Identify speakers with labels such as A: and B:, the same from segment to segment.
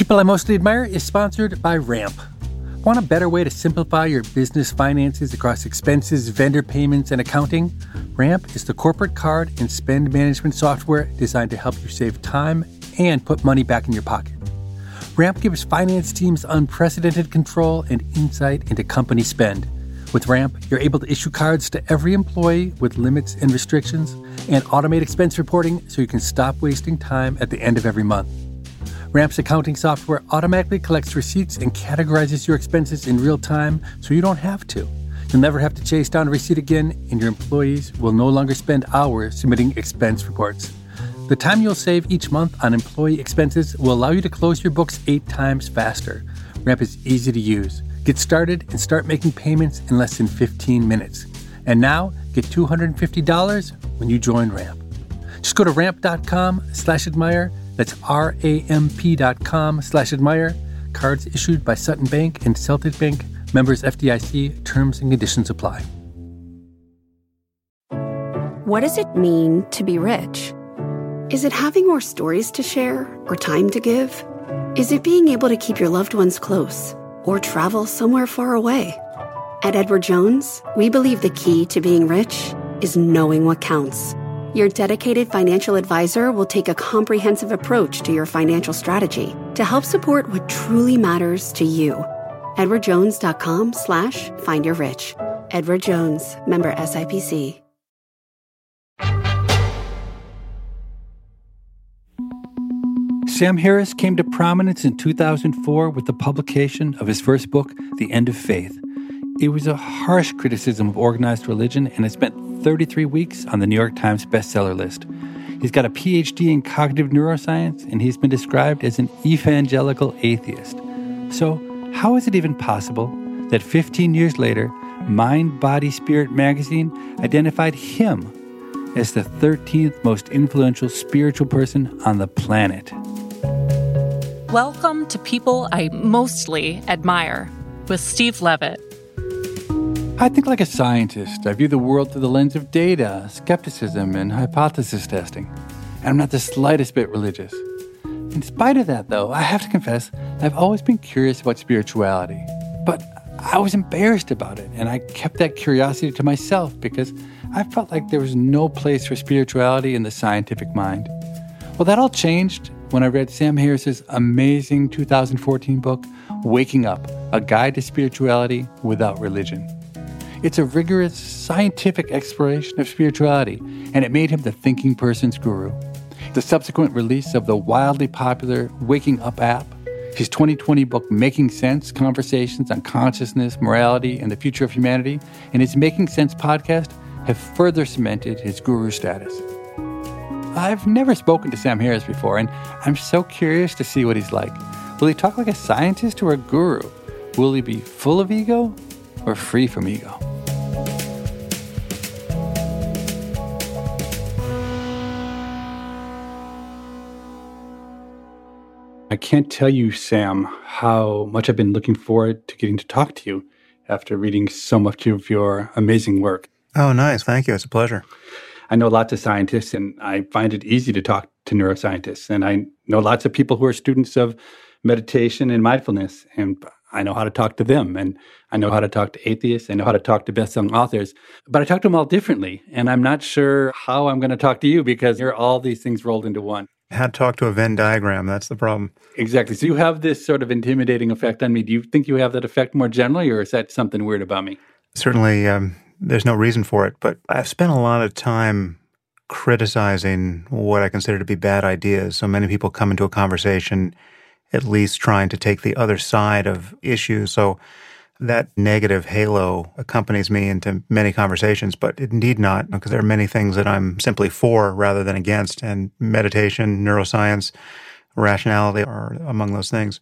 A: People I Mostly Admire is sponsored by Ramp. Want a better way to simplify your business finances across expenses, vendor payments, and accounting? Ramp is the corporate card and spend management software designed to help you save time and put money back in your pocket. Ramp gives finance teams unprecedented control and insight into company spend. With Ramp, you're able to issue cards to every employee with limits and restrictions and automate expense reporting so you can stop wasting time at the end of every month. Ramp's accounting software automatically collects receipts and categorizes your expenses in real time so you don't have to. You'll never have to chase down a receipt again, and your employees will no longer spend hours submitting expense reports. The time you'll save each month on employee expenses will allow you to close your books eight times faster. Ramp is easy to use. Get started and start making payments in less than 15 minutes. And now, get $250 when you join Ramp. Just go to ramp.com slash admire. That's R-A-M-P dot com slash admire. Cards issued by Sutton Bank and Celtic Bank. Members FDIC. Terms and conditions apply.
B: What does it mean to be rich? Is it having more stories to share or time to give? Is it being able to keep your loved ones close or travel somewhere far away? At Edward Jones, we believe the key to being rich is knowing what counts. Your dedicated financial advisor will take a comprehensive approach to your financial strategy to help support what truly matters to you. EdwardJones.com slash find your rich. Edward Jones, member SIPC.
A: Sam Harris came to prominence in 2004 with the publication of his first book, The End of Faith. It was a harsh criticism of organized religion and it spent 33 weeks on the New York Times bestseller list. He's got a PhD in cognitive neuroscience and he's been described as an evangelical atheist. So, how is it even possible that 15 years later, Mind, Body, Spirit magazine identified him as the 13th most influential spiritual person on the planet?
C: Welcome to People I Mostly Admire with Steve Levitt.
A: I think like a scientist. I view the world through the lens of data, skepticism, and hypothesis testing. And I'm not the slightest bit religious. In spite of that, though, I have to confess, I've always been curious about spirituality. But I was embarrassed about it, and I kept that curiosity to myself because I felt like there was no place for spirituality in the scientific mind. Well, that all changed when I read Sam Harris's amazing 2014 book, Waking Up A Guide to Spirituality Without Religion. It's a rigorous scientific exploration of spirituality, and it made him the thinking person's guru. The subsequent release of the wildly popular Waking Up app, his 2020 book Making Sense Conversations on Consciousness, Morality, and the Future of Humanity, and his Making Sense podcast have further cemented his guru status. I've never spoken to Sam Harris before, and I'm so curious to see what he's like. Will he talk like a scientist or a guru? Will he be full of ego or free from ego? I can't tell you, Sam, how much I've been looking forward to getting to talk to you after reading so much of your amazing work.
D: Oh, nice. Thank you. It's a pleasure.
A: I know lots of scientists, and I find it easy to talk to neuroscientists. And I know lots of people who are students of meditation and mindfulness, and I know how to talk to them. And I know how to talk to atheists. I know how to talk to best-selling authors. But I talk to them all differently, and I'm not sure how I'm going to talk to you because you're all these things rolled into one.
D: How to talk to a Venn diagram. That's the problem.
A: Exactly. So you have this sort of intimidating effect on me. Do you think you have that effect more generally, or is that something weird about me?
D: Certainly, um, there's no reason for it, but I've spent a lot of time criticizing what I consider to be bad ideas. So many people come into a conversation at least trying to take the other side of issues. So that negative halo accompanies me into many conversations, but it need not because there are many things that I'm simply for rather than against. And meditation, neuroscience, rationality are among those things.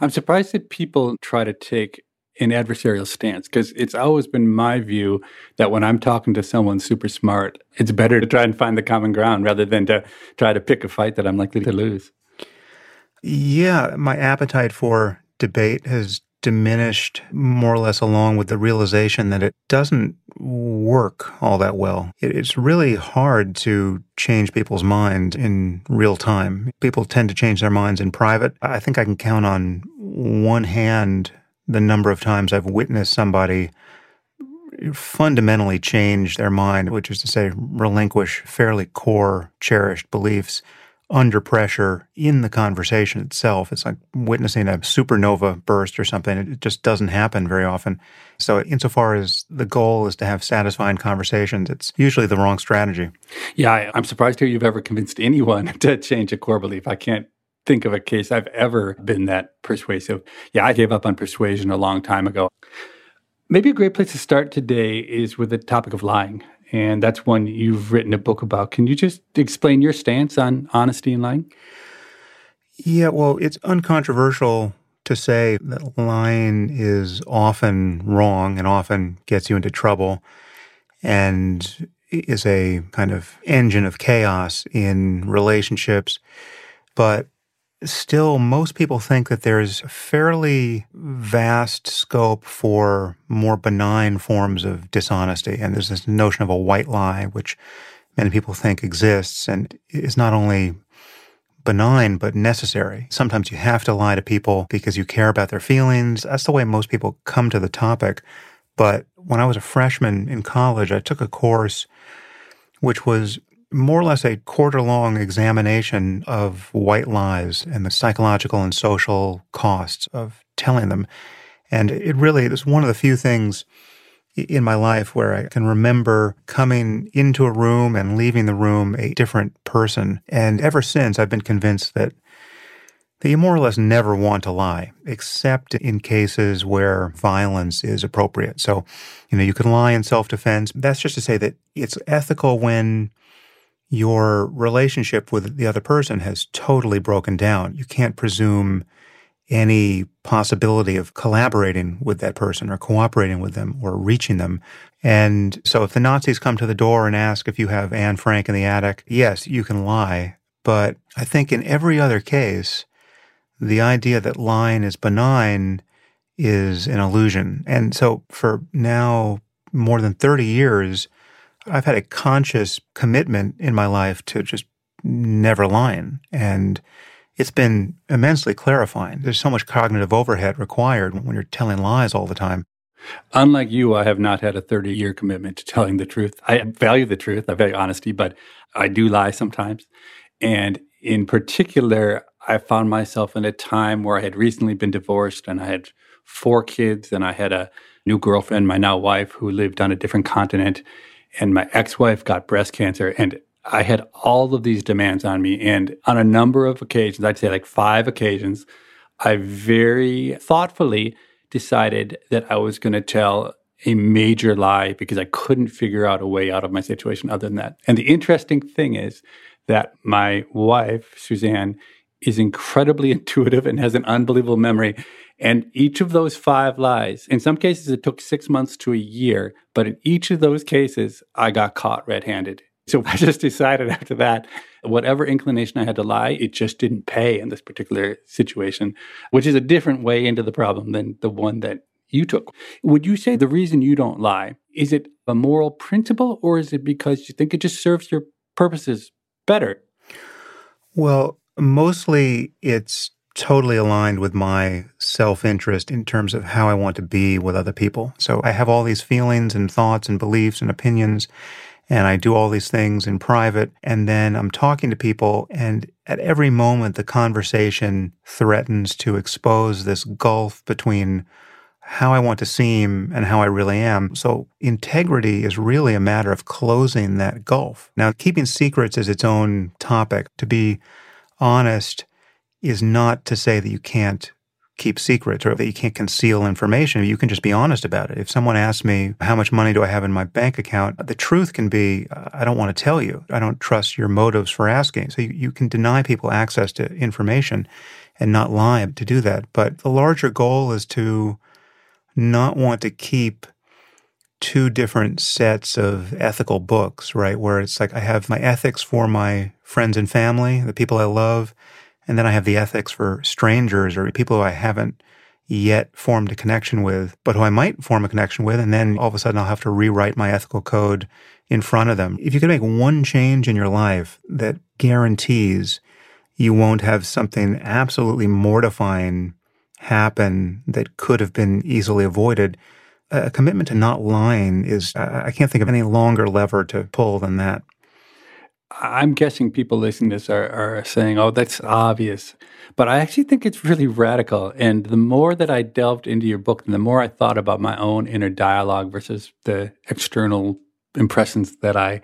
A: I'm surprised that people try to take an adversarial stance because it's always been my view that when I'm talking to someone super smart, it's better to try and find the common ground rather than to try to pick a fight that I'm likely to lose.
D: Yeah, my appetite for debate has diminished more or less along with the realization that it doesn't work all that well. It's really hard to change people's minds in real time. People tend to change their minds in private. I think I can count on one hand the number of times I've witnessed somebody fundamentally change their mind, which is to say, relinquish fairly core, cherished beliefs under pressure in the conversation itself. It's like witnessing a supernova burst or something. It just doesn't happen very often. So, insofar as the goal is to have satisfying conversations, it's usually the wrong strategy.
A: Yeah, I'm surprised hear you've ever convinced anyone to change a core belief. I can't think of a case I've ever been that persuasive. Yeah, I gave up on persuasion a long time ago. Maybe a great place to start today is with the topic of lying and that's one you've written a book about. Can you just explain your stance on honesty and lying?
D: Yeah, well, it's uncontroversial to say that lying is often wrong and often gets you into trouble and is a kind of engine of chaos in relationships. But still, most people think that there's fairly vast scope for more benign forms of dishonesty. And there's this notion of a white lie, which many people think exists and is not only benign, but necessary. Sometimes you have to lie to people because you care about their feelings. That's the way most people come to the topic. But when I was a freshman in college, I took a course which was more or less a quarter long examination of white lies and the psychological and social costs of telling them. And it really is one of the few things in my life where I can remember coming into a room and leaving the room a different person. And ever since, I've been convinced that that you more or less never want to lie, except in cases where violence is appropriate. So, you know, you can lie in self defense. That's just to say that it's ethical when your relationship with the other person has totally broken down. You can't presume any possibility of collaborating with that person or cooperating with them or reaching them. And so if the Nazis come to the door and ask if you have Anne Frank in the attic, yes, you can lie. But I think in every other case, the idea that lying is benign is an illusion. And so for now more than 30 years, I've had a conscious commitment in my life to just never lying. And it's been immensely clarifying. There's so much cognitive overhead required when you're telling lies all the time.
A: Unlike you, I have not had a 30 year commitment to telling the truth. I value the truth, I value honesty, but I do lie sometimes. And in particular, I found myself in a time where I had recently been divorced and I had four kids and I had a new girlfriend, my now wife, who lived on a different continent and my ex-wife got breast cancer and I had all of these demands on me. And on a number of occasions, I'd say like five occasions, I very thoughtfully decided that I was going to tell a major lie because I couldn't figure out a way out of my situation other than that. And the interesting thing is that my wife, Suzanne, is incredibly intuitive and has an unbelievable memory. And each of those five lies, in some cases, it took six months to a year, but in each of those cases, I got caught red handed. So I just decided after that, whatever inclination I had to lie, it just didn't pay in this particular situation, which is a different way into the problem than the one that you took. Would you say the reason you don't lie is it a moral principle or is it because you think it just serves your purposes better?
D: Well, mostly it's totally aligned with my self interest in terms of how I want to be with other people. So I have all these feelings and thoughts and beliefs and opinions, and I do all these things in private. And then I'm talking to people, and at every moment, the conversation threatens to expose this gulf between how I want to seem and how I really am. So integrity is really a matter of closing that gulf. Now, keeping secrets is its own topic. To be honest, is not to say that you can't keep secrets or that you can't conceal information. You can just be honest about it. If someone asks me, how much money do I have in my bank account? The truth can be, I don't want to tell you. I don't trust your motives for asking. So you, you can deny people access to information and not lie to do that. But the larger goal is to not want to keep two different sets of ethical books, right? Where it's like I have my ethics for my friends and family, the people I love, and then I have the ethics for strangers or people who I haven't yet formed a connection with, but who I might form a connection with, and then all of a sudden I'll have to rewrite my ethical code in front of them. If you could make one change in your life that guarantees you won't have something absolutely mortifying happen that could have been easily avoided, a commitment to not lying is, I can't think of any longer lever to pull than that.
A: I'm guessing people listening to this are, are saying, oh, that's obvious. But I actually think it's really radical. And the more that I delved into your book, and the more I thought about my own inner dialogue versus the external impressions that I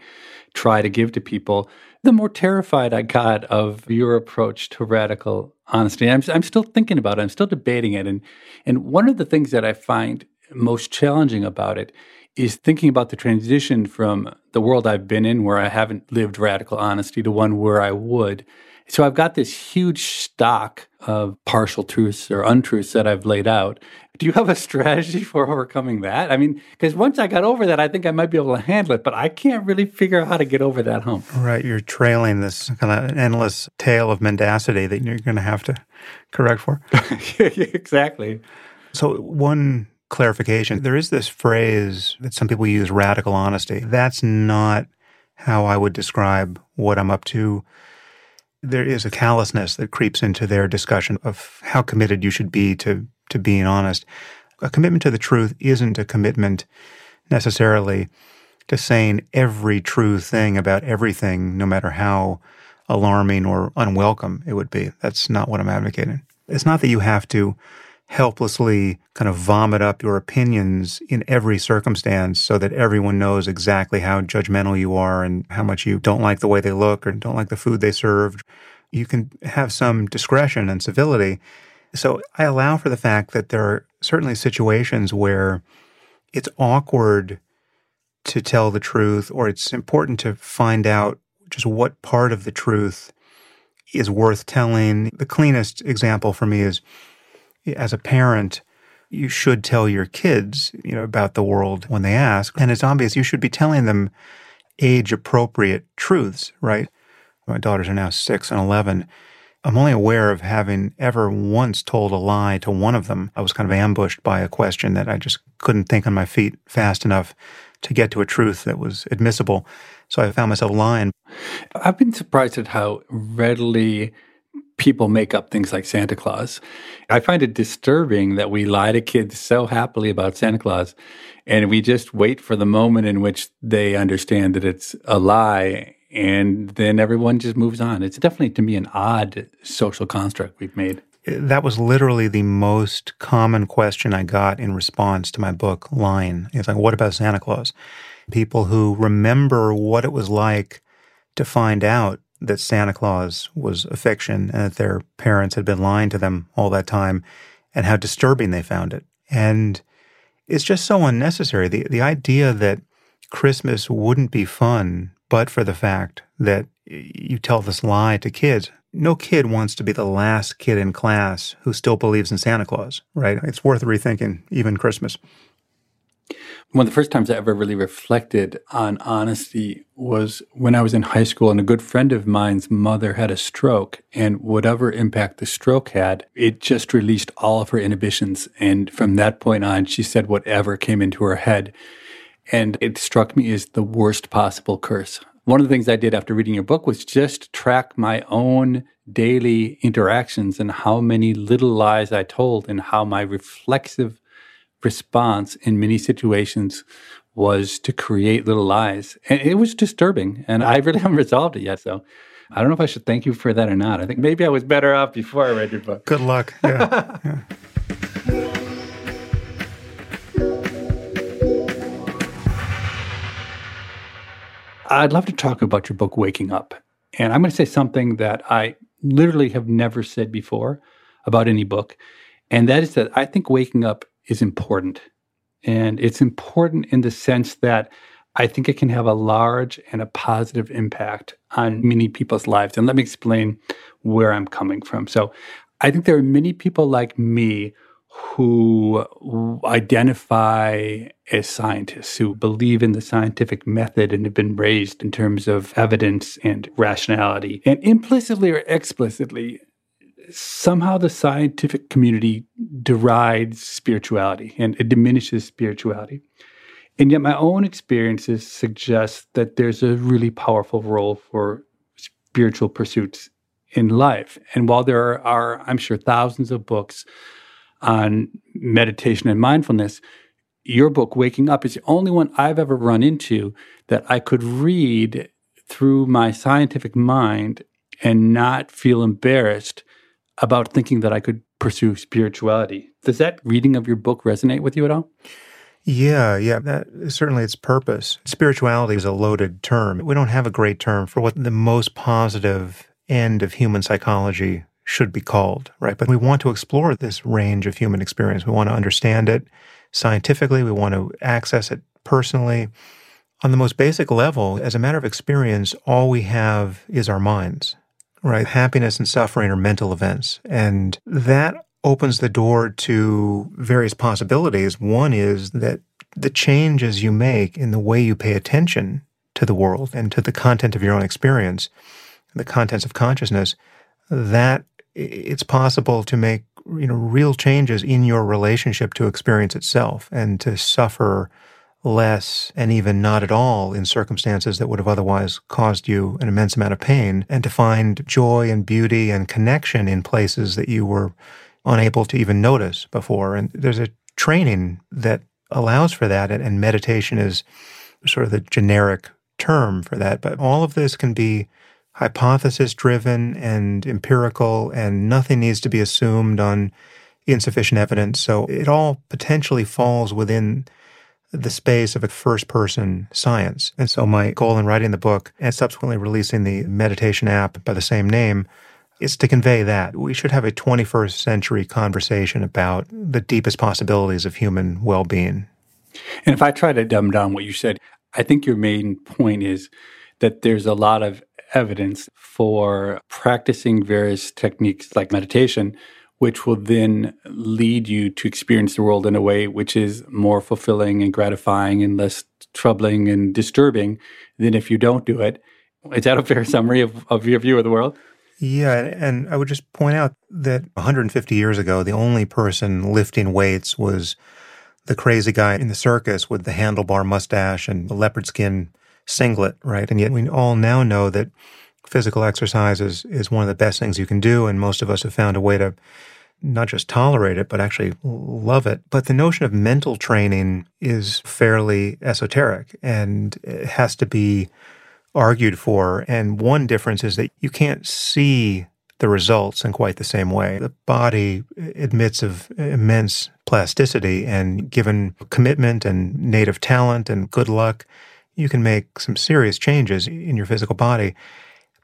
A: try to give to people, the more terrified I got of your approach to radical honesty. I'm, I'm still thinking about it. I'm still debating it. And, and one of the things that I find most challenging about it is thinking about the transition from the world I've been in, where I haven't lived radical honesty, to one where I would. So I've got this huge stock of partial truths or untruths that I've laid out. Do you have a strategy for overcoming that? I mean, because once I got over that, I think I might be able to handle it, but I can't really figure out how to get over that hump.
D: Right. You're trailing this kind of endless tail of mendacity that you're going to have to correct for.
A: exactly.
D: So, one clarification. There is this phrase that some people use radical honesty. That's not how I would describe what I'm up to. There is a callousness that creeps into their discussion of how committed you should be to, to being honest. A commitment to the truth isn't a commitment necessarily to saying every true thing about everything, no matter how alarming or unwelcome it would be. That's not what I'm advocating. It's not that you have to helplessly kind of vomit up your opinions in every circumstance so that everyone knows exactly how judgmental you are and how much you don't like the way they look or don't like the food they served. You can have some discretion and civility. So I allow for the fact that there are certainly situations where it's awkward to tell the truth or it's important to find out just what part of the truth is worth telling. The cleanest example for me is as a parent, you should tell your kids, you know, about the world when they ask. And it's obvious you should be telling them age appropriate truths, right? My daughters are now six and 11. I'm only aware of having ever once told a lie to one of them. I was kind of ambushed by a question that I just couldn't think on my feet fast enough to get to a truth that was admissible. So I found myself lying.
A: I've been surprised at how readily people make up things like Santa Claus. I find it disturbing that we lie to kids so happily about Santa Claus and we just wait for the moment in which they understand that it's a lie and then everyone just moves on. It's definitely to me an odd social construct we've made.
D: Uh, that was literally the most common question I got in response to my book, Lying. It's like, what about Santa Claus? People who remember what it was like to find out that Santa Claus was a fiction and that their parents had been lying to them all that time and how disturbing they found it. And it's just so unnecessary. The, the idea that Christmas wouldn't be fun but for the fact that you tell this lie to kids. No kid wants to be the last kid in class who still believes in Santa Claus, right? It's worth rethinking even Christmas.
A: One of the first times I ever really reflected on honesty was when I was in high school, and a good friend of mine's mother had a stroke. And whatever impact the stroke had, it just released all of her inhibitions. And from that point on, she said whatever came into her head. And it struck me as the worst possible curse. One of the things I did after reading your book was just track my own daily interactions and how many little lies I told and how my reflexive response in many situations was to create little lies. And it was disturbing. And I really haven't resolved it yet. So I don't know if I should thank you for that or not. I think maybe I was better off before I read your book.
D: Good luck. Yeah. yeah.
A: I'd love to talk about your book, Waking Up. And I'm going to say something that I literally have never said before about any book. And that is that I think waking up is important. And it's important in the sense that I think it can have a large and a positive impact on many people's lives. And let me explain where I'm coming from. So I think there are many people like me who identify as scientists, who believe in the scientific method and have been raised in terms of evidence and rationality. And implicitly or explicitly, somehow the scientific community derides spirituality and it diminishes spirituality. And yet, my own experiences suggest that there's a really powerful role for spiritual pursuits in life. And while there are, I'm sure, thousands of books on meditation and mindfulness, your book, Waking Up, is the only one I've ever run into that I could read through my scientific mind and not feel embarrassed about thinking that I could pursue spirituality. Does that reading of your book resonate with you at all?
D: Yeah, yeah, that certainly its purpose. Spirituality is a loaded term. We don't have a great term for what the most positive end of human psychology should be called, right? But we want to explore this range of human experience. We want to understand it scientifically, we want to access it personally. On the most basic level, as a matter of experience, all we have is our minds, right? Happiness and suffering are mental events. And that opens the door to various possibilities. One is that the changes you make in the way you pay attention to the world and to the content of your own experience, the contents of consciousness, that it's possible to make you know real changes in your relationship to experience itself and to suffer less and even not at all in circumstances that would have otherwise caused you an immense amount of pain and to find joy and beauty and connection in places that you were unable to even notice before and there's a training that allows for that and meditation is sort of the generic term for that but all of this can be hypothesis driven and empirical, and nothing needs to be assumed on insufficient evidence. So it all potentially falls within the space of a first person science. And so my goal in writing the book and subsequently releasing the meditation app by the same name is to convey that. We should have a 21st century conversation about the deepest possibilities of human well being.
A: And if I try to dumb down what you said, I think your main point is that there's a lot of evidence for practicing various techniques like meditation, which will then lead you to experience the world in a way which is more fulfilling and gratifying and less troubling and disturbing than if you don't do it. Is that a fair summary of, of your view of the world?
D: Yeah, and I would just point out that 150 years ago, the only person lifting weights was the crazy guy in the circus with the handlebar mustache and the leopard skin singlet, right? And yet we all now know that physical exercise is, is one of the best things you can do. And most of us have found a way to not just tolerate it, but actually love it. But the notion of mental training is fairly esoteric and it has to be argued for. And one difference is that you can't see the results in quite the same way. The body admits of immense plasticity and given commitment and native talent and good luck, you can make some serious changes in your physical body.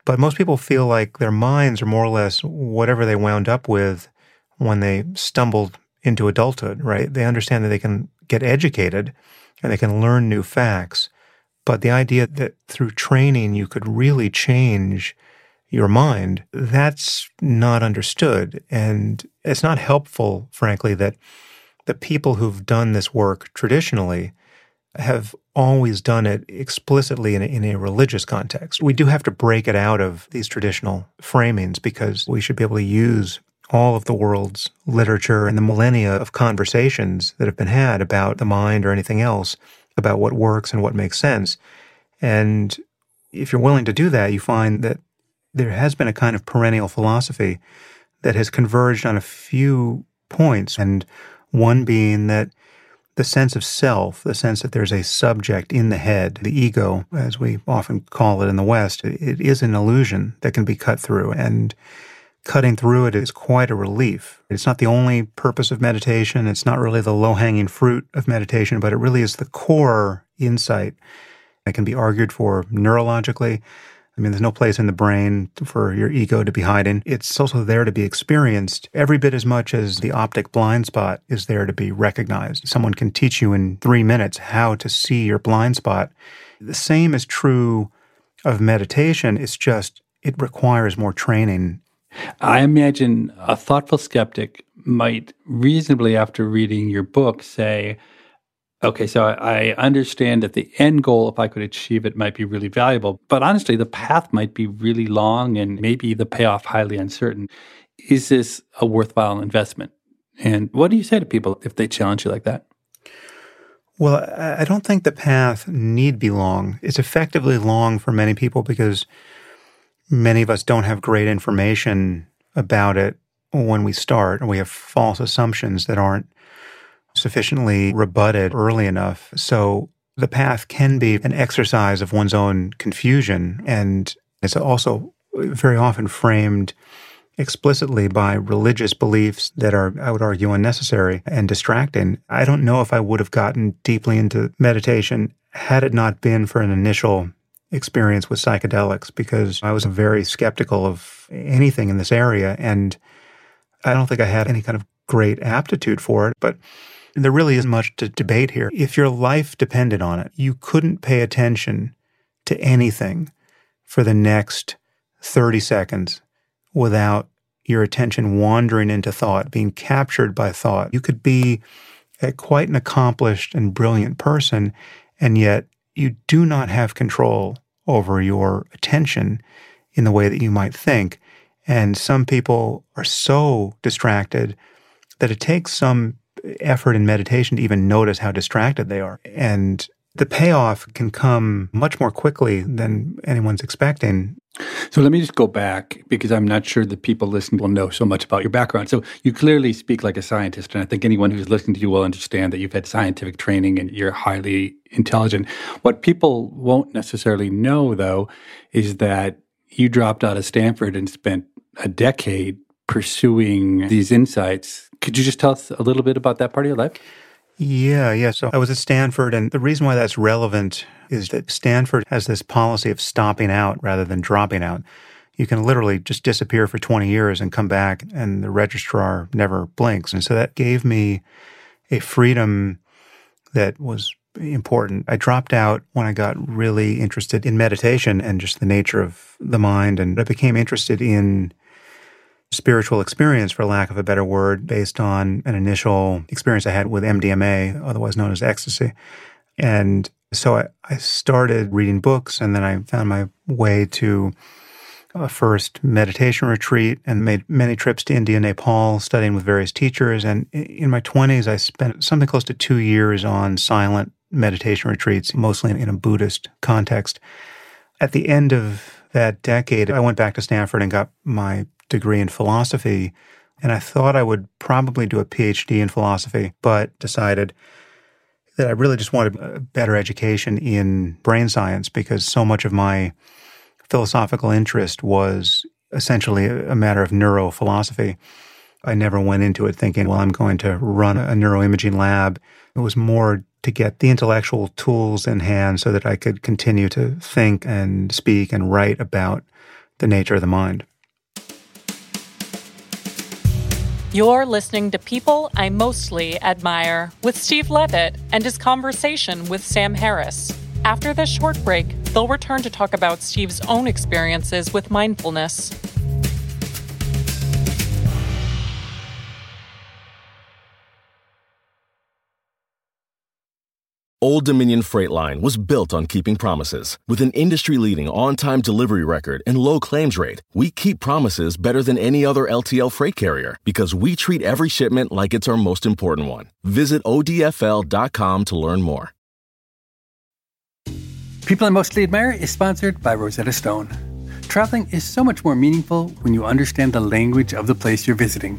D: But most people feel like their minds are more or less whatever they wound up with when they stumbled into adulthood, right? They understand that they can get educated and they can learn new facts. But the idea that through training you could really change your mind, that's not understood. And it's not helpful, frankly, that the people who've done this work traditionally have always done it explicitly in a, in a religious context. We do have to break it out of these traditional framings because we should be able to use all of the world's literature and the millennia of conversations that have been had about the mind or anything else, about what works and what makes sense. And if you're willing to do that, you find that there has been a kind of perennial philosophy that has converged on a few points. And one being that the sense of self, the sense that there's a subject in the head, the ego, as we often call it in the West, it is an illusion that can be cut through. And cutting through it is quite a relief. It's not the only purpose of meditation. It's not really the low hanging fruit of meditation, but it really is the core insight. that can be argued for neurologically. I mean, there's no place in the brain for your ego to be hiding. It's also there to be experienced every bit as much as the optic blind spot is there to be recognized. Someone can teach you in three minutes how to see your blind spot. The same is true of meditation. It's just, it requires more training.
A: I imagine a thoughtful skeptic might reasonably, after reading your book, say, Okay, so I understand that the end goal, if I could achieve it, might be really valuable. But honestly, the path might be really long and maybe the payoff highly uncertain. Is this a worthwhile investment? And what do you say to people if they challenge you like that?
D: Well, I don't think the path need be long. It's effectively long for many people because many of us don't have great information about it when we start, or we have false assumptions that aren't sufficiently rebutted early enough. So the path can be an exercise of one's own confusion. And it's also very often framed explicitly by religious beliefs that are, I would argue, unnecessary and distracting. I don't know if I would have gotten deeply into meditation had it not been for an initial experience with psychedelics because I was very skeptical of anything in this area. And I don't think I had any kind of great aptitude for it. But there really isn't much to debate here. If your life depended on it, you couldn't pay attention to anything for the next 30 seconds without your attention wandering into thought, being captured by thought. You could be a, quite an accomplished and brilliant person, and yet you do not have control over your attention in the way that you might think. And some people are so distracted that it takes some effort and meditation to even notice how distracted they are. And the payoff can come much more quickly than anyone's expecting.
A: So let me just go back because I'm not sure that people listening will know so much about your background. So you clearly speak like a scientist, and I think anyone who's listening to you will understand that you've had scientific training and you're highly intelligent. What people won't necessarily know, though, is that you dropped out of Stanford and spent a decade pursuing these insights. Could you just tell us a little bit about that part of your life?
D: Yeah, yeah. So I was at Stanford, and the reason why that's relevant is that Stanford has this policy of stopping out rather than dropping out. You can literally just disappear for 20 years and come back, and the registrar never blinks. And so that gave me a freedom that was important. I dropped out when I got really interested in meditation and just the nature of the mind, and I became interested in spiritual experience, for lack of a better word, based on an initial experience I had with MDMA, otherwise known as ecstasy. And so I, I started reading books and then I found my way to a first meditation retreat and made many trips to India, and Nepal, studying with various teachers. And in my 20s, I spent something close to two years on silent meditation retreats, mostly in a Buddhist context. At the end of that decade, I went back to Stanford and got my degree in philosophy. And I thought I would probably do a PhD in philosophy, but decided that I really just wanted a better education in brain science because so much of my philosophical interest was essentially a matter of neurophilosophy. I never went into it thinking, well, I'm going to run a neuroimaging lab. It was more to get the intellectual tools in hand so that I could continue to think and speak and write about the nature of the mind.
C: You're listening to People I Mostly Admire with Steve Levitt and his conversation with Sam Harris. After this short break, they'll return to talk about Steve's own experiences with mindfulness.
E: Old Dominion Freight Line was built on keeping promises. With an industry leading on time delivery record and low claims rate, we keep promises better than any other LTL freight carrier because we treat every shipment like it's our most important one. Visit ODFL.com to learn more.
A: People I Mostly Admire is sponsored by Rosetta Stone. Traveling is so much more meaningful when you understand the language of the place you're visiting.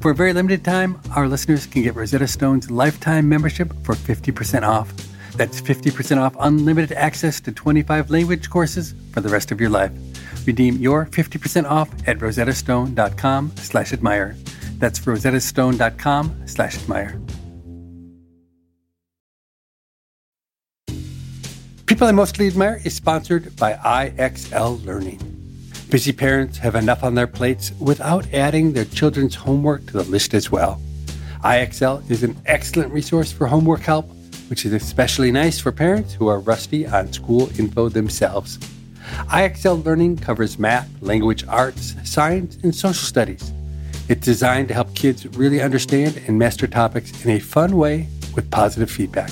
A: For a very limited time, our listeners can get Rosetta Stone's lifetime membership for 50% off. That's 50% off unlimited access to 25 language courses for the rest of your life. Redeem your 50% off at rosettastone.com slash admire. That's rosettastone.com slash admire. People I Mostly Admire is sponsored by IXL Learning. Busy parents have enough on their plates without adding their children's homework to the list as well. IXL is an excellent resource for homework help, which is especially nice for parents who are rusty on school info themselves. IXL Learning covers math, language arts, science, and social studies. It's designed to help kids really understand and master topics in a fun way with positive feedback.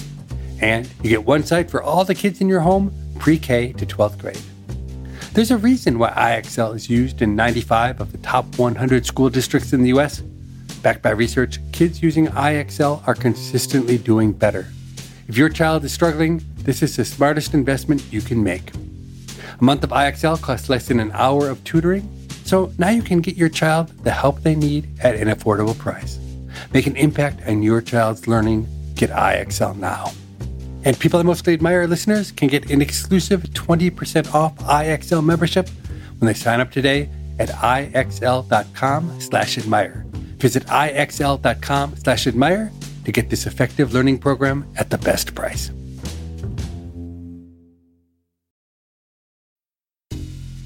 A: And you get one site for all the kids in your home, pre K to 12th grade. There's a reason why IXL is used in 95 of the top 100 school districts in the US. Backed by research, kids using IXL are consistently doing better. If your child is struggling, this is the smartest investment you can make. A month of IXL costs less than an hour of tutoring, so now you can get your child the help they need at an affordable price. Make an impact on your child's learning. Get IXL now. And people I mostly admire listeners can get an exclusive 20% off IXL membership when they sign up today at IXL.com slash admire. Visit IXL.com slash admire to get this effective learning program at the best price.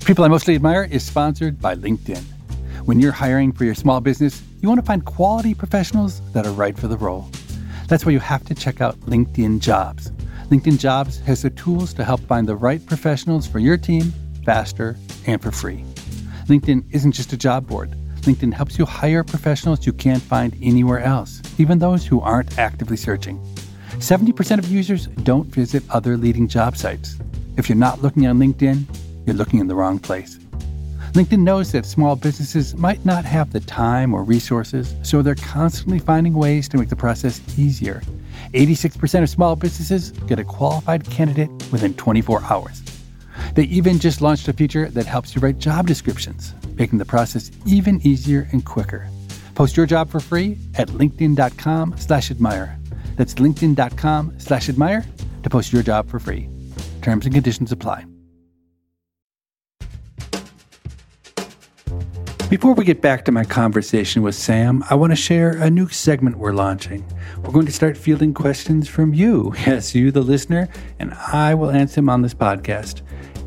A: People I Mostly Admire is sponsored by LinkedIn. When you're hiring for your small business, you want to find quality professionals that are right for the role. That's why you have to check out LinkedIn Jobs. LinkedIn Jobs has the tools to help find the right professionals for your team faster and for free. LinkedIn isn't just a job board. LinkedIn helps you hire professionals you can't find anywhere else, even those who aren't actively searching. 70% of users don't visit other leading job sites. If you're not looking on LinkedIn, you're looking in the wrong place. LinkedIn knows that small businesses might not have the time or resources, so they're constantly finding ways to make the process easier. 86% of small businesses get a qualified candidate within 24 hours. They even just launched a feature that helps you write job descriptions, making the process even easier and quicker. Post your job for free at linkedin.com slash admire. That's linkedin.com slash admire to post your job for free. Terms and conditions apply. Before we get back to my conversation with Sam, I want to share a new segment we're launching. We're going to start fielding questions from you, yes, you, the listener, and I will answer them on this podcast.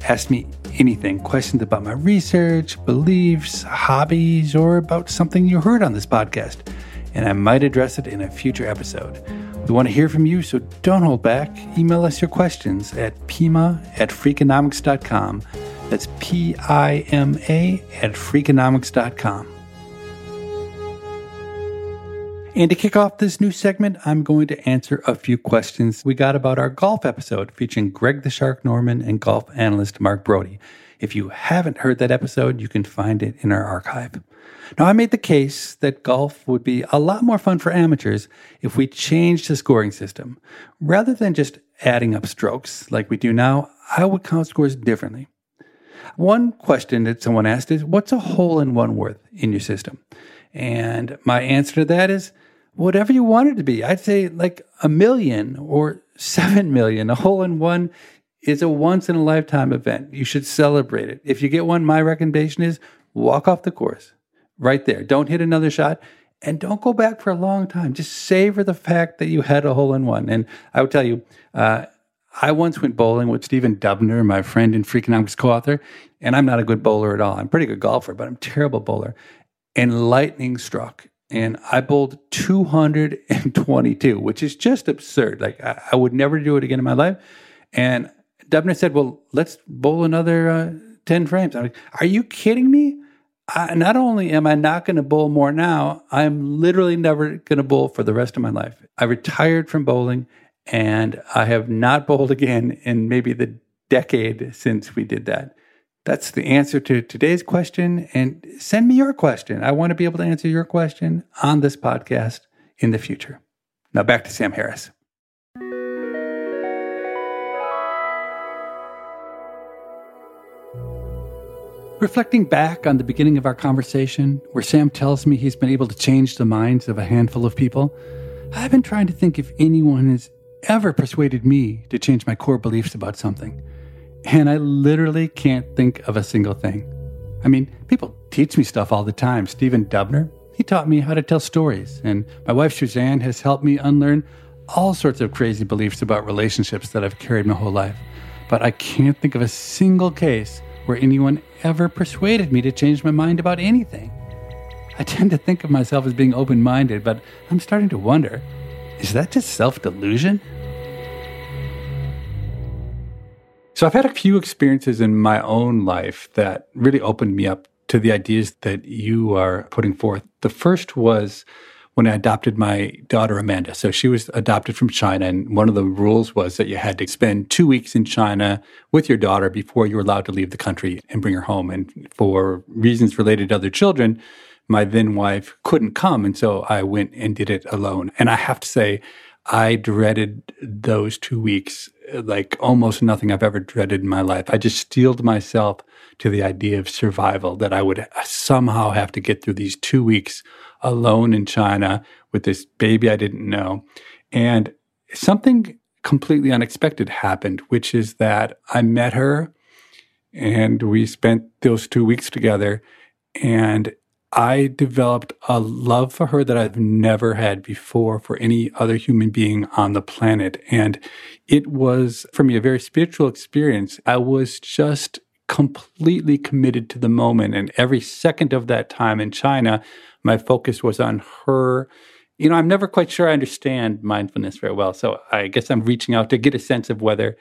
A: Ask me anything questions about my research, beliefs, hobbies, or about something you heard on this podcast, and I might address it in a future episode. We want to hear from you, so don't hold back. Email us your questions at pima at freakonomics.com. That's P I M A at freakonomics.com. And to kick off this new segment, I'm going to answer a few questions we got about our golf episode featuring Greg the Shark Norman and golf analyst Mark Broadie. If you haven't heard that episode, you can find it in our archive. Now, I made the case that golf would be a lot more fun for amateurs if we changed the scoring system. Rather than just adding up strokes like we do now, I would count scores differently. One question that someone asked is, what's a hole in one worth in your system? And my answer to that is, whatever you want it to be. I'd say like a million or seven million. A hole in one is a once in a lifetime event. You should celebrate it. If you get one, my recommendation is walk off the course right there. Don't hit another shot and don't go back for a long time. Just savor the fact that you had a hole in one. And I would tell you, uh, I once went bowling with Stephen Dubner, my friend and Freakonomics co-author, and I'm not a good bowler at all. I'm a pretty good golfer, but I'm a terrible bowler. And lightning struck, and I bowled 222, which is just absurd. Like I, I would never do it again in my life. And Dubner said, "Well, let's bowl another uh, 10 frames." I'm like, "Are you kidding me?" I, not only am I not going to bowl more now, I'm literally never going to bowl for the rest of my life. I retired from bowling and I have not bowled again in maybe the decade since we did that. That's the answer to today's question. And send me your question. I want to be able to answer your question on this podcast in the future. Now back to Sam Harris. Reflecting back on the beginning of our conversation, where Sam tells me he's been able to change the minds of a handful of people, I've been trying to think if anyone has ever persuaded me to change my core beliefs about something. And I literally can't think of a single thing. I mean, people teach me stuff all the time. Stephen Dubner, he taught me how to tell stories. And my wife Suzanne has helped me unlearn all sorts of crazy beliefs about relationships that I've carried my whole life. But I can't think of a single case where anyone ever persuaded me to change my mind about anything. I tend to think of myself as being open minded, but I'm starting to wonder is that just self delusion? So I've had a few experiences in my own life that really opened me up to the ideas that you are putting forth. The first was when I adopted my daughter Amanda. So she was adopted from China, and one of the rules was that you had to spend two weeks in China with your daughter before you were allowed to leave the country and bring her home. And for reasons related to other children, my then wife couldn't come. And so I went and did it alone. And I have to say, I dreaded those two weeks like almost nothing I've ever dreaded in my life. I just steeled myself to the idea of survival that I would uh, somehow have to get through these two weeks alone in China with this baby I didn't know. And something completely unexpected happened, which is that I met her and we spent those two weeks together. And I developed a love for her that I've never had before for any other human being on the planet. And it was, for me, a very spiritual experience. I was just completely committed to the moment. And every second of that time in China, my focus was on her. You know, I'm never quite sure I understand mindfulness very well. So I guess I'm reaching out to get a sense of whether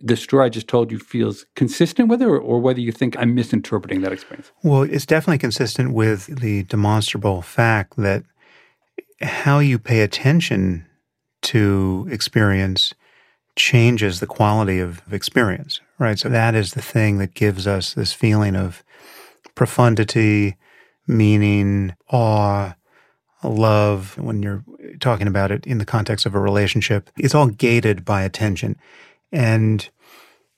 A: the story I just told you feels consistent with it, or, or, whether you think I'm misinterpreting that experience.
D: Well, it's definitely consistent with the demonstrable fact that how you pay attention to experience changes the quality of experience, right? So that is the thing that gives us this feeling of profundity, meaning, awe, love when you're talking about it in the context of a relationship. It's all gated by attention. And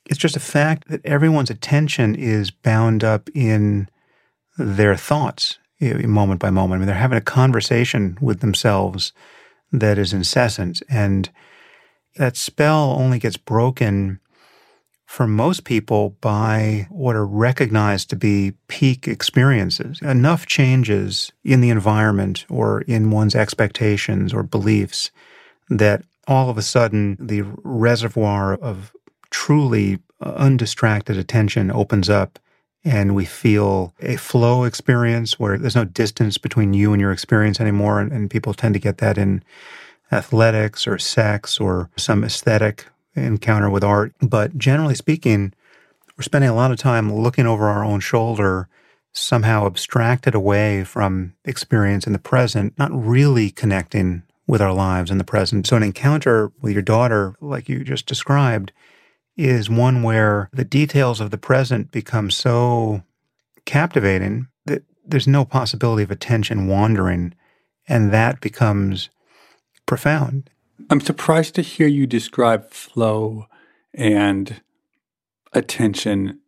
D: it's just a fact that everyone's attention is bound up in their thoughts moment by moment. I mean, they're having a conversation with themselves that is incessant. And that spell only gets broken for most people by what are recognized to be peak experiences. Enough changes in the environment or in one's expectations or beliefs that all of a sudden the reservoir of truly uh, undistracted attention opens up and we feel a flow experience where there's no distance between you and your experience anymore. And, and, people tend to get that in athletics or sex or some aesthetic encounter with art. But generally speaking, we're spending a lot of time looking over our own shoulder, somehow abstracted away from experience in the present, not really connecting with our lives in the present. So, an encounter with your daughter, like you just described, is one where the details of the present become so captivating that there's no possibility of attention wandering, and that becomes profound.
A: I'm surprised to hear you describe flow and attention.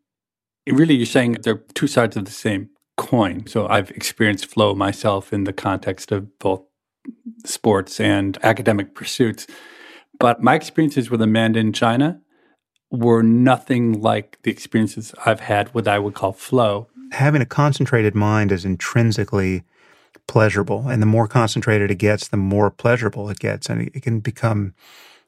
A: Really, you're saying they're two sides of the same coin. So I've experienced flow myself in the context of both sports and academic pursuits. But my experiences with Amanda in China were nothing like the experiences I've had with I would call flow.
D: Having a concentrated mind is intrinsically pleasurable. And the more concentrated it gets, the more pleasurable it gets. And it can become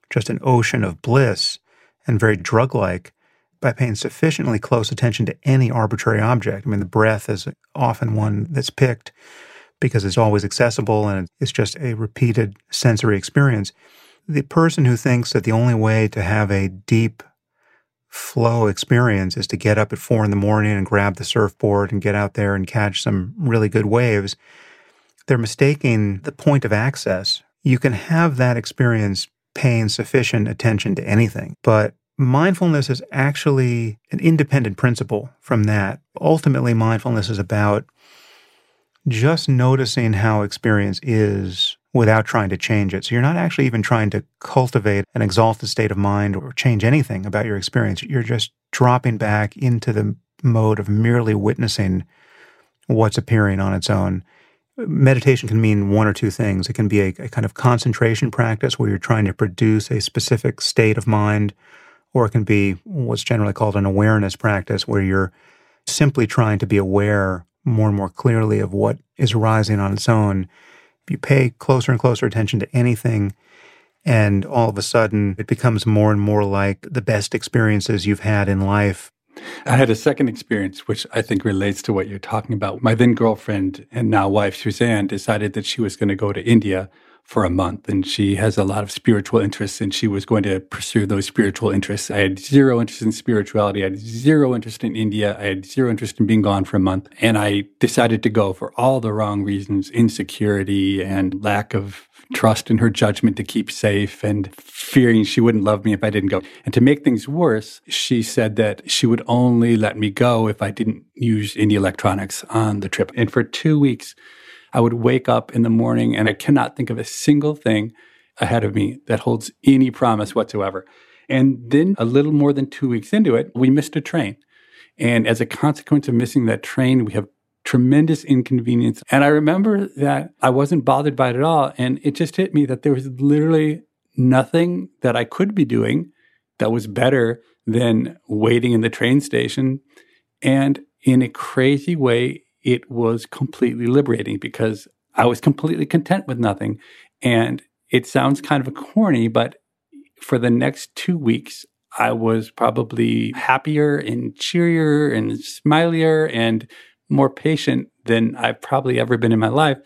D: just an ocean of bliss and very drug like by paying sufficiently close attention to any arbitrary object. I mean, the breath is often one that's picked because it's always accessible and it's just a repeated sensory experience. The person who thinks that the only way to have a deep flow experience is to get up at four in the morning and grab the surfboard and get out there and catch some really good waves, they're mistaking the point of access. You can have that experience paying sufficient attention to anything, but mindfulness is actually an independent principle from that. Ultimately, mindfulness is about just noticing how experience is without trying to change it. So you're not actually even trying to cultivate an exalted state of mind or change anything about your experience. You're just dropping back into the mode of merely witnessing what's appearing on its own. Meditation can mean one or two things. It can be a, a kind of concentration practice where you're trying to produce a specific state of mind, or it can be what's generally called an awareness practice where you're simply trying to be aware more and more clearly of what is rising on its own. If you pay closer and closer attention to anything, and all of a sudden it becomes more and more like the best experiences you've had in life.
A: I had a second experience, which I think relates to what you're talking about. My then girlfriend and now wife, Suzanne, decided that she was going to go to India for a month and she has a lot of spiritual interests and she was going to pursue those spiritual interests. I had zero interest in spirituality. I had zero interest in India. I had zero interest in being gone for a month. And I decided to go for all the wrong reasons, insecurity and lack of trust in her judgment to keep safe and fearing she wouldn't love me if I didn't go. And to make things worse, she said that she would only let me go if I didn't use any electronics on the trip. And for two weeks, I would wake up in the morning and I cannot think of a single thing ahead of me that holds any promise whatsoever. And then a little more than two weeks into it, we missed a train. And as a consequence of missing that train, we have tremendous inconvenience. And I remember that I wasn't bothered by it at all. And it just hit me that there was literally nothing that I could be doing that was better than waiting in the train station. And in a crazy way, it was completely liberating because I was completely content with nothing. And it sounds kind of corny, but for the next two weeks, I was probably happier and cheerier and smilier and more patient than I've probably ever been in my life.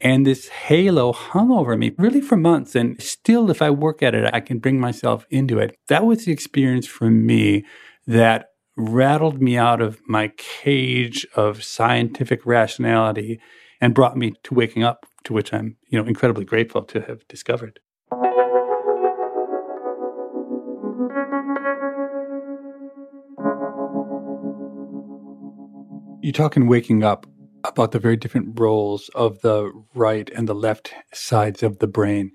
A: And this halo hung over me really for months. And still, if I work at it, I can bring myself into it. That was the experience for me that rattled me out of my cage of scientific rationality and brought me to waking up, to which I'm, you know, incredibly grateful to have discovered. You talk in Waking Up about the very different roles of the right and the left sides of the brain.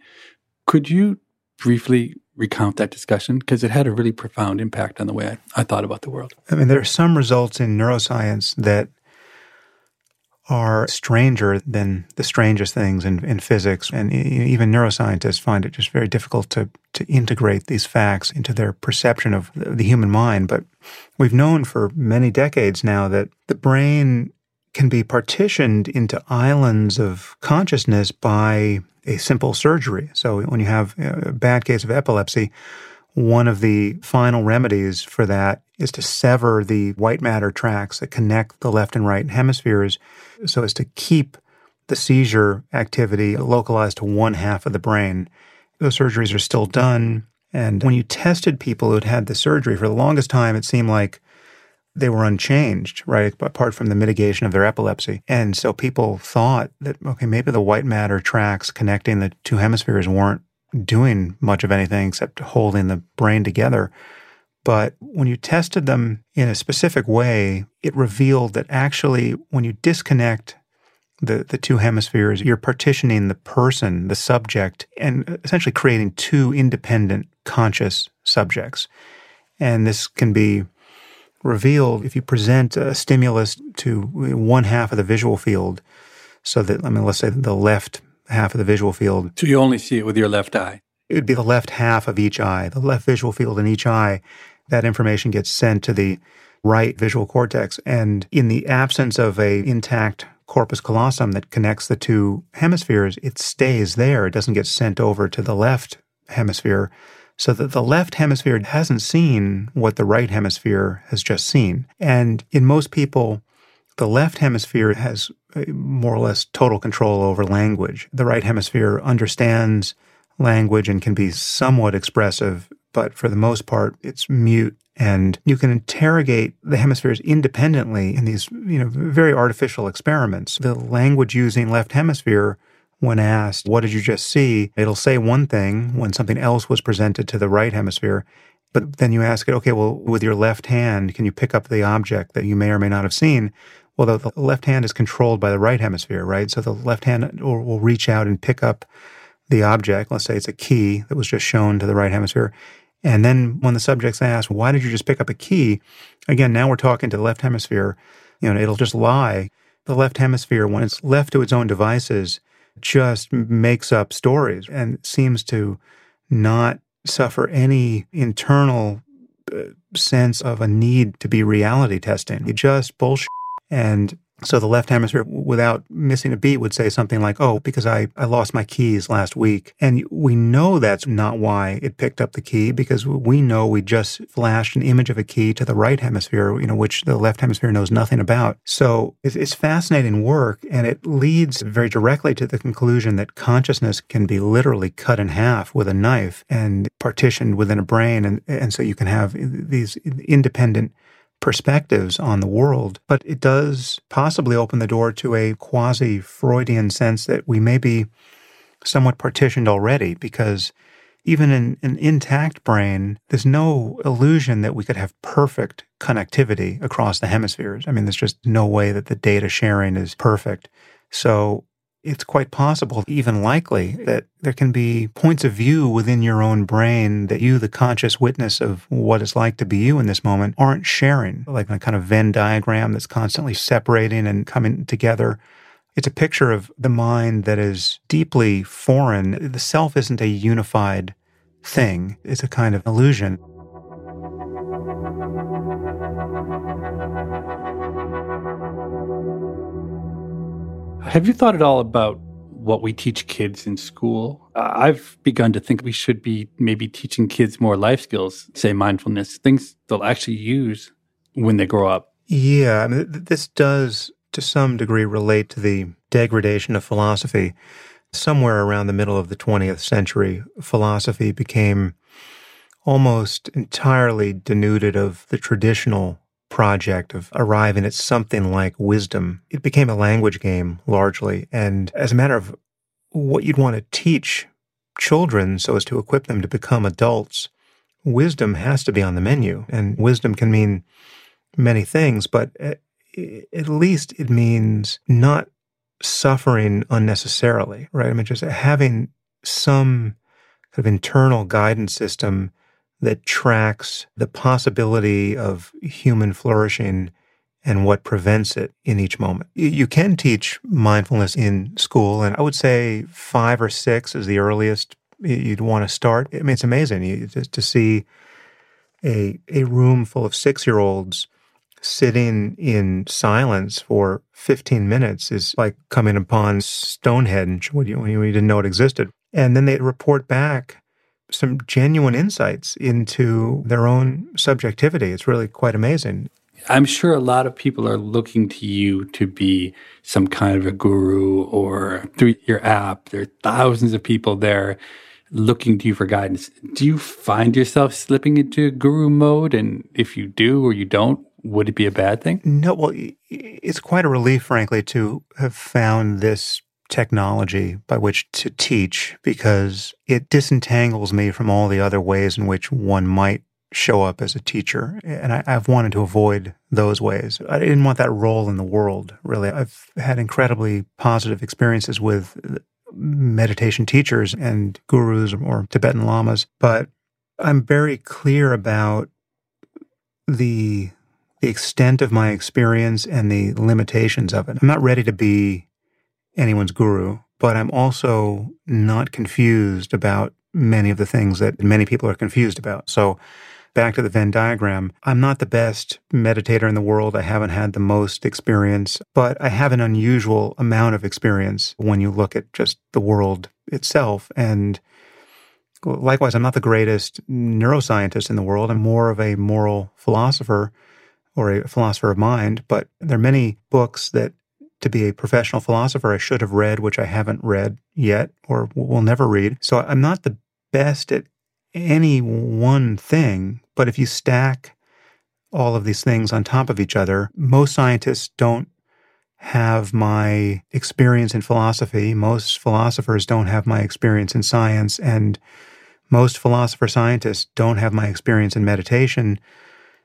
A: Could you briefly recount that discussion? Because it had a really profound impact on the way I, I thought about the world.
D: I mean, there are some results in neuroscience that are stranger than the strangest things in, in physics. And even neuroscientists find it just very difficult to, to integrate these facts into their perception of the human mind. But we've known for many decades now that the brain can be partitioned into islands of consciousness by a simple surgery. So when you have a bad case of epilepsy, one of the final remedies for that is to sever the white matter tracts that connect the left and right hemispheres so as to keep the seizure activity localized to one half of the brain. Those surgeries are still done. And when you tested people who had had the surgery, for the longest time, it seemed like they were unchanged, right? Apart from the mitigation of their epilepsy. And so people thought that, okay, maybe the white matter tracts connecting the two hemispheres weren't doing much of anything except holding the brain together. But when you tested them in a specific way, it revealed that actually, when you disconnect the, the two hemispheres, you're partitioning the person, the subject, and essentially creating two independent conscious subjects. And this can be revealed if you present a stimulus to one half of the visual field. So that, I mean, let's say the left half of the visual field.
A: So you only see it with your left eye?
D: It would be the left half of each eye, the left visual field in each eye that information gets sent to the right visual cortex. And in the absence of a intact corpus callosum that connects the two hemispheres, it stays there. It doesn't get sent over to the left hemisphere so that the left hemisphere hasn't seen what the right hemisphere has just seen. And in most people, the left hemisphere has uh, more or less total control over language. The right hemisphere understands language and can be somewhat expressive but for the most part, it's mute. And you can interrogate the hemispheres independently in these, you know, very artificial experiments. The language using left hemisphere, when asked, what did you just see? It'll say one thing when something else was presented to the right hemisphere. But then you ask it, okay, well, with your left hand, can you pick up the object that you may or may not have seen? Well, the, the left hand is controlled by the right hemisphere, right? So the left hand will, will reach out and pick up the object. Let's say it's a key that was just shown to the right hemisphere and then when the subject's asked, why did you just pick up a key? Again, now we're talking to the left hemisphere. You know, it'll just lie. The left hemisphere, when it's left to its own devices, just makes up stories and seems to not suffer any internal uh, sense of a need to be reality testing. You just bullshit. And So the left hemisphere, without missing a beat, would say something like, oh, because I, I lost my keys last week. And we know that's not why it picked up the key because we know we just flashed an image of a key to the right hemisphere, you know, which the left hemisphere knows nothing about. So it's fascinating work and it leads very directly to the conclusion that consciousness can be literally cut in half with a knife and partitioned within a brain. And, and so you can have uh, these independent perspectives on the world, but it does possibly open the door to a quasi Freudian sense that we may be somewhat partitioned already because even in an intact brain, there's no illusion that we could have perfect connectivity across the hemispheres. I mean, there's just no way that the data sharing is perfect. So it's quite possible, even likely, that there can be points of view within your own brain that you, the conscious witness of what it's like to be you in this moment, aren't sharing, like a kind of Venn diagram that's constantly separating and coming together. It's a picture of the mind that is deeply foreign. The self isn't a unified thing, it's a kind of illusion.
A: Have you thought at all about what we teach kids in school? Uh, I've begun to think we should be maybe teaching kids more life skills, say mindfulness, things they'll actually use when they grow up.
D: Yeah, I mean, this does to some degree relate to the degradation of philosophy. Somewhere around the middle of the 20th century, philosophy became almost entirely denuded of the traditional project of arriving at something like wisdom. It became a language game largely. And as a matter of what you'd want to teach children so as to equip them to become adults, wisdom has to be on the menu. And wisdom can mean many things, but at least it means not suffering unnecessarily, right? I mean, just having some kind of internal guidance system that tracks the possibility of human flourishing and what prevents it in each moment. You can teach mindfulness in school, and I would say five or six is the earliest you'd want to start. I mean, it's amazing you, just to see a a room full of six year olds sitting in silence for 15 minutes is like coming upon Stonehenge when you, when you didn't know it existed. And then they report back some genuine insights into their own subjectivity. It's really quite amazing.
A: I'm sure a lot of people are looking to you to be some kind of a guru or through your app. There are thousands of people there looking to you for guidance. Do you find yourself slipping into guru mode? And if you do or you don't, would it be a bad thing?
D: No, well, it's quite a relief, frankly, to have found this technology by which to teach because it disentangles me from all the other ways in which one might show up as a teacher. And I, have wanted to avoid those ways. I didn't want that role in the world, really. I've had incredibly positive experiences with meditation teachers and gurus or Tibetan lamas, but I'm very clear about the the extent of my experience and the limitations of it. I'm not ready to be anyone's guru, but I'm also not confused about many of the things that many people are confused about. So, back to the Venn diagram, I'm not the best meditator in the world. I haven't had the most experience, but I have an unusual amount of experience when you look at just the world itself. And likewise, I'm not the greatest neuroscientist in the world. I'm more of a moral philosopher or a philosopher of mind, but there are many books that to be a professional philosopher I should have read, which I haven't read yet or will never read. So I'm not the best at any one thing, but if you stack all of these things on top of each other, most scientists don't have my experience in philosophy. Most philosophers don't have my experience in science. And most philosopher scientists don't have my experience in meditation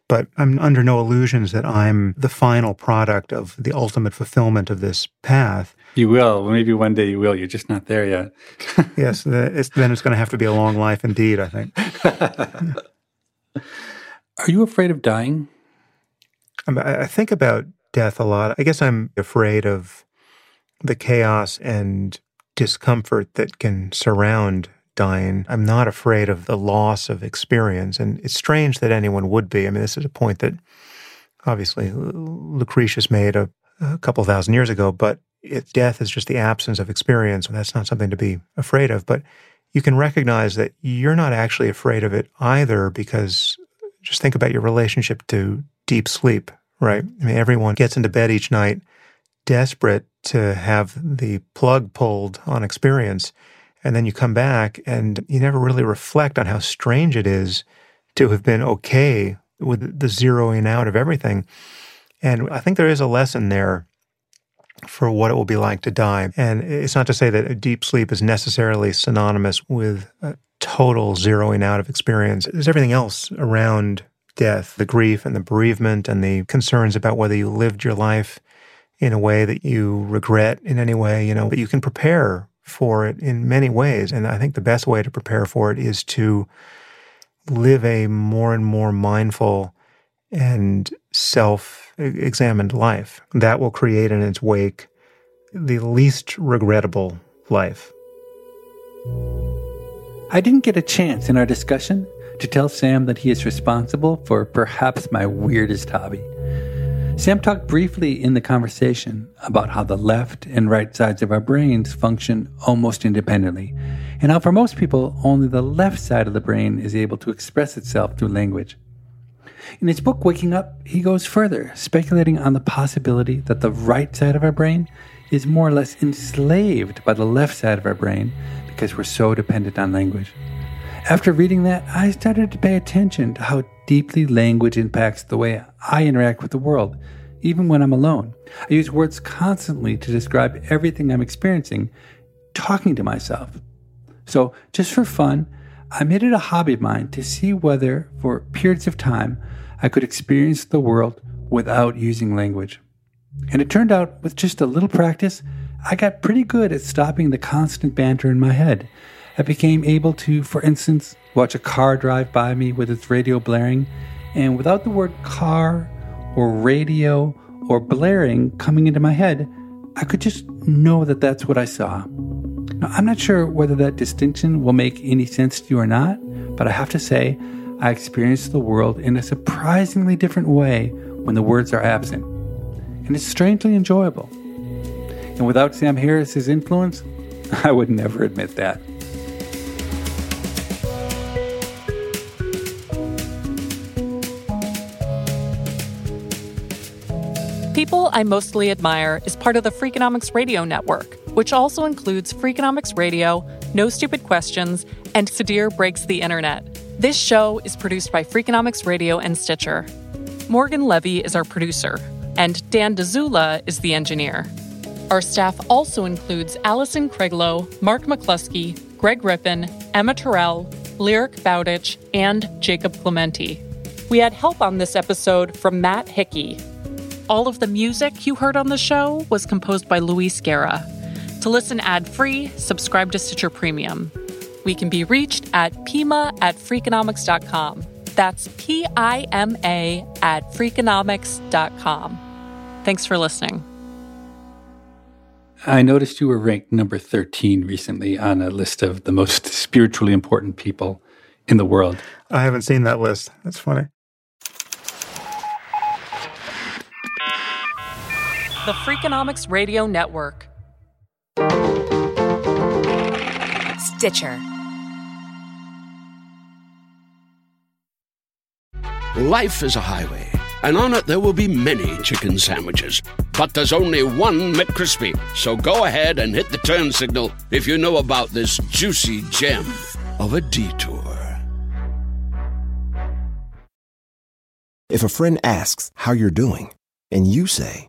D: but I'm under no illusions that I'm the final product of the ultimate fulfillment of this path.
A: You will. Maybe one day you will. You're just not there yet.
D: yes, it's, then it's going to have to be a long life indeed, I think.
A: Are you afraid of dying?
D: Um, I think about death a lot. I guess I'm afraid of the chaos and discomfort that can surround dying. I'm not afraid of the loss of experience. And it's strange that anyone would be. I mean, this is a point that obviously Lucretius made a a couple thousand years ago, but it, death is just the absence of experience. And that's not something to be afraid of. But you can recognize that you're not actually afraid of it either because just think about your relationship to deep sleep, right? I mean, everyone gets into bed each night desperate to have the plug pulled on experience. And then you come back and you never really reflect on how strange it is to have been okay with the zeroing out of everything. And I think there is a lesson there for what it will be like to die. And it's not to say that a deep sleep is necessarily synonymous with a total zeroing out of experience. There's everything else around death, the grief and the bereavement and the concerns about whether you lived your life in a way that you regret in any way, you know, that you can prepare for it in many ways. And I think the best way to prepare for it is to live a more and more mindful and self examined life. That will create in its wake the least regrettable life.
A: I didn't get a chance in our discussion to tell Sam that he is responsible for perhaps my weirdest hobby. Sam talked briefly in the conversation about how the left and right sides of our brains function almost independently, and how for most people, only the left side of the brain is able to express itself through language. In his book, Waking Up, he goes further, speculating on the possibility that the right side of our brain is more or less enslaved by the left side of our brain because we're so dependent on language. After reading that, I started to pay attention to how deeply language impacts the way I interact with the world, even when I'm alone. I use words constantly to describe everything I'm experiencing, talking to myself. So, just for fun, I made it a hobby of mine to see whether, for periods of time, I could experience the world without using language. And it turned out, with just a little practice, I got pretty good at stopping the constant banter in my head I became able to, for instance, watch a car drive by me with its radio blaring, and without the word car or radio or blaring coming into my head, I could just know that that's what I saw. Now, I'm not sure whether that distinction will make any sense to you or not, but I have to say, I experience the world in a surprisingly different way when the words are absent. And it's strangely enjoyable. And without Sam Harris's influence, I would never admit that.
C: People I Mostly Admire is part of the Freakonomics Radio Network, which also includes Freakonomics Radio, No Stupid Questions, and Sudhir Breaks the Internet. This show is produced by Freakonomics Radio and Stitcher. Morgan Levey is our producer, and Dan Dzula is the engineer. Our staff also includes Allison Craiglow, Mark McClusky, Greg Rippin, Emma Tyrrell, Lyric Bowditch, and Jacob Clemente. We had help on this episode from Matt Hickey. All of the music you heard on the show was composed by Luis Guerra. To listen ad free, subscribe to Stitcher Premium. We can be reached at pima at freakonomics.com. That's P I M A at freakonomics.com. Thanks for listening.
A: I noticed you were ranked number 13 recently on a list of the most spiritually important people in the world.
D: I haven't seen that list. That's funny.
C: The Freakonomics Radio Network.
F: Stitcher.
G: Life is a highway, and on it there will be many chicken sandwiches. But there's only one McCrispy. So go ahead and hit the turn signal if you know about this juicy gem of a detour.
H: If a friend asks how you're doing, and you say,